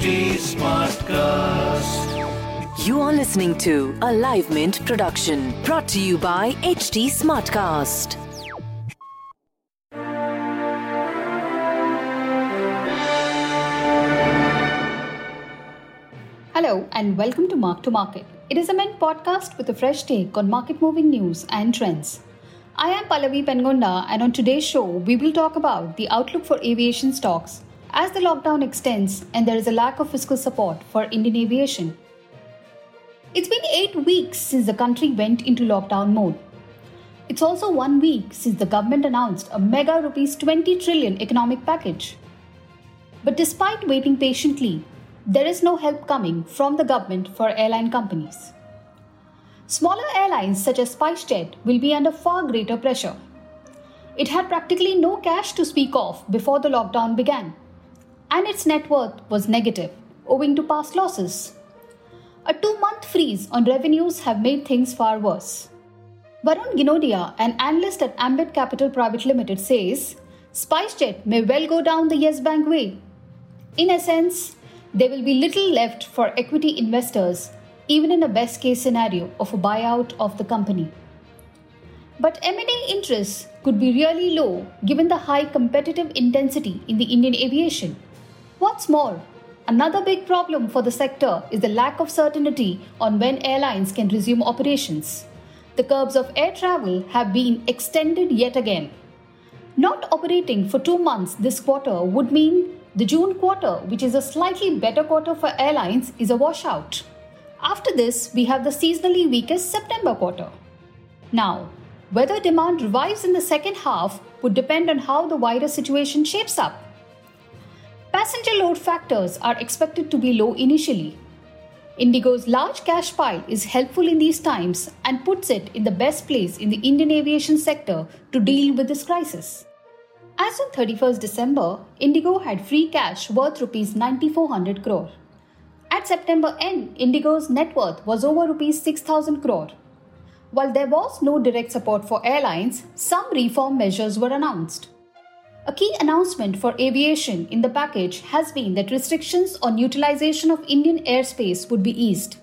HT Smartcast. You are listening to a Live Mint production brought to you by HT Smartcast. Hello and welcome to Mark to Market. It is a Mint podcast with a fresh take on market moving news and trends. I am Pallavi Pengonda, and on today's show, we will talk about the outlook for aviation stocks as the lockdown extends and there is a lack of fiscal support for Indian aviation. It's been eight weeks since the country went into lockdown mode. It's also one week since the government announced a mega rupees 20 trillion economic package. But despite waiting patiently, there is no help coming from the government for airline companies. Smaller airlines such as SpiceJet will be under far greater pressure. It had practically no cash to speak of before the lockdown began and its net worth was negative owing to past losses. A two month freeze on revenues have made things far worse. Varun Ginodia, an analyst at Ambit Capital Private Limited, says SpiceJet may well go down the Yes Bank way. In essence, there will be little left for equity investors, even in a best case scenario of a buyout of the company. But M&A interest could be really low given the high competitive intensity in the Indian aviation. What's more, another big problem for the sector is the lack of certainty on when airlines can resume operations. The curbs of air travel have been extended yet again. Not operating for two months this quarter would mean the June quarter, which is a slightly better quarter for airlines, is a washout. After this, we have the seasonally weakest September quarter. Now, whether demand revives in the second half would depend on how the virus situation shapes up. Passenger load factors are expected to be low initially. Indigo's large cash pile is helpful in these times and puts it in the best place in the Indian aviation sector to deal with this crisis. As of 31st December, Indigo had free cash worth rupees 9400 crore. At September end, Indigo's net worth was over rupees 6000 crore. While there was no direct support for airlines, some reform measures were announced. A key announcement for aviation in the package has been that restrictions on utilization of Indian airspace would be eased.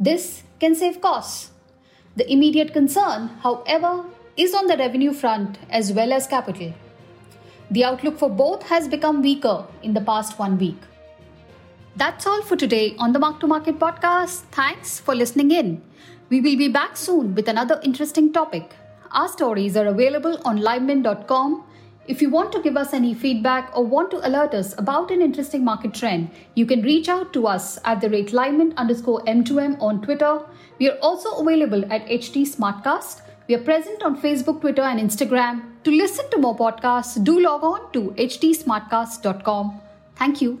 This can save costs. The immediate concern, however, is on the revenue front as well as capital. The outlook for both has become weaker in the past one week. That's all for today on the Mark to Market podcast. Thanks for listening in. We will be back soon with another interesting topic. Our stories are available on livemint.com if you want to give us any feedback or want to alert us about an interesting market trend, you can reach out to us at the rate Livemint underscore M2M on Twitter. We are also available at HT Smartcast. We are present on Facebook, Twitter, and Instagram. To listen to more podcasts, do log on to htsmartcast.com. Thank you.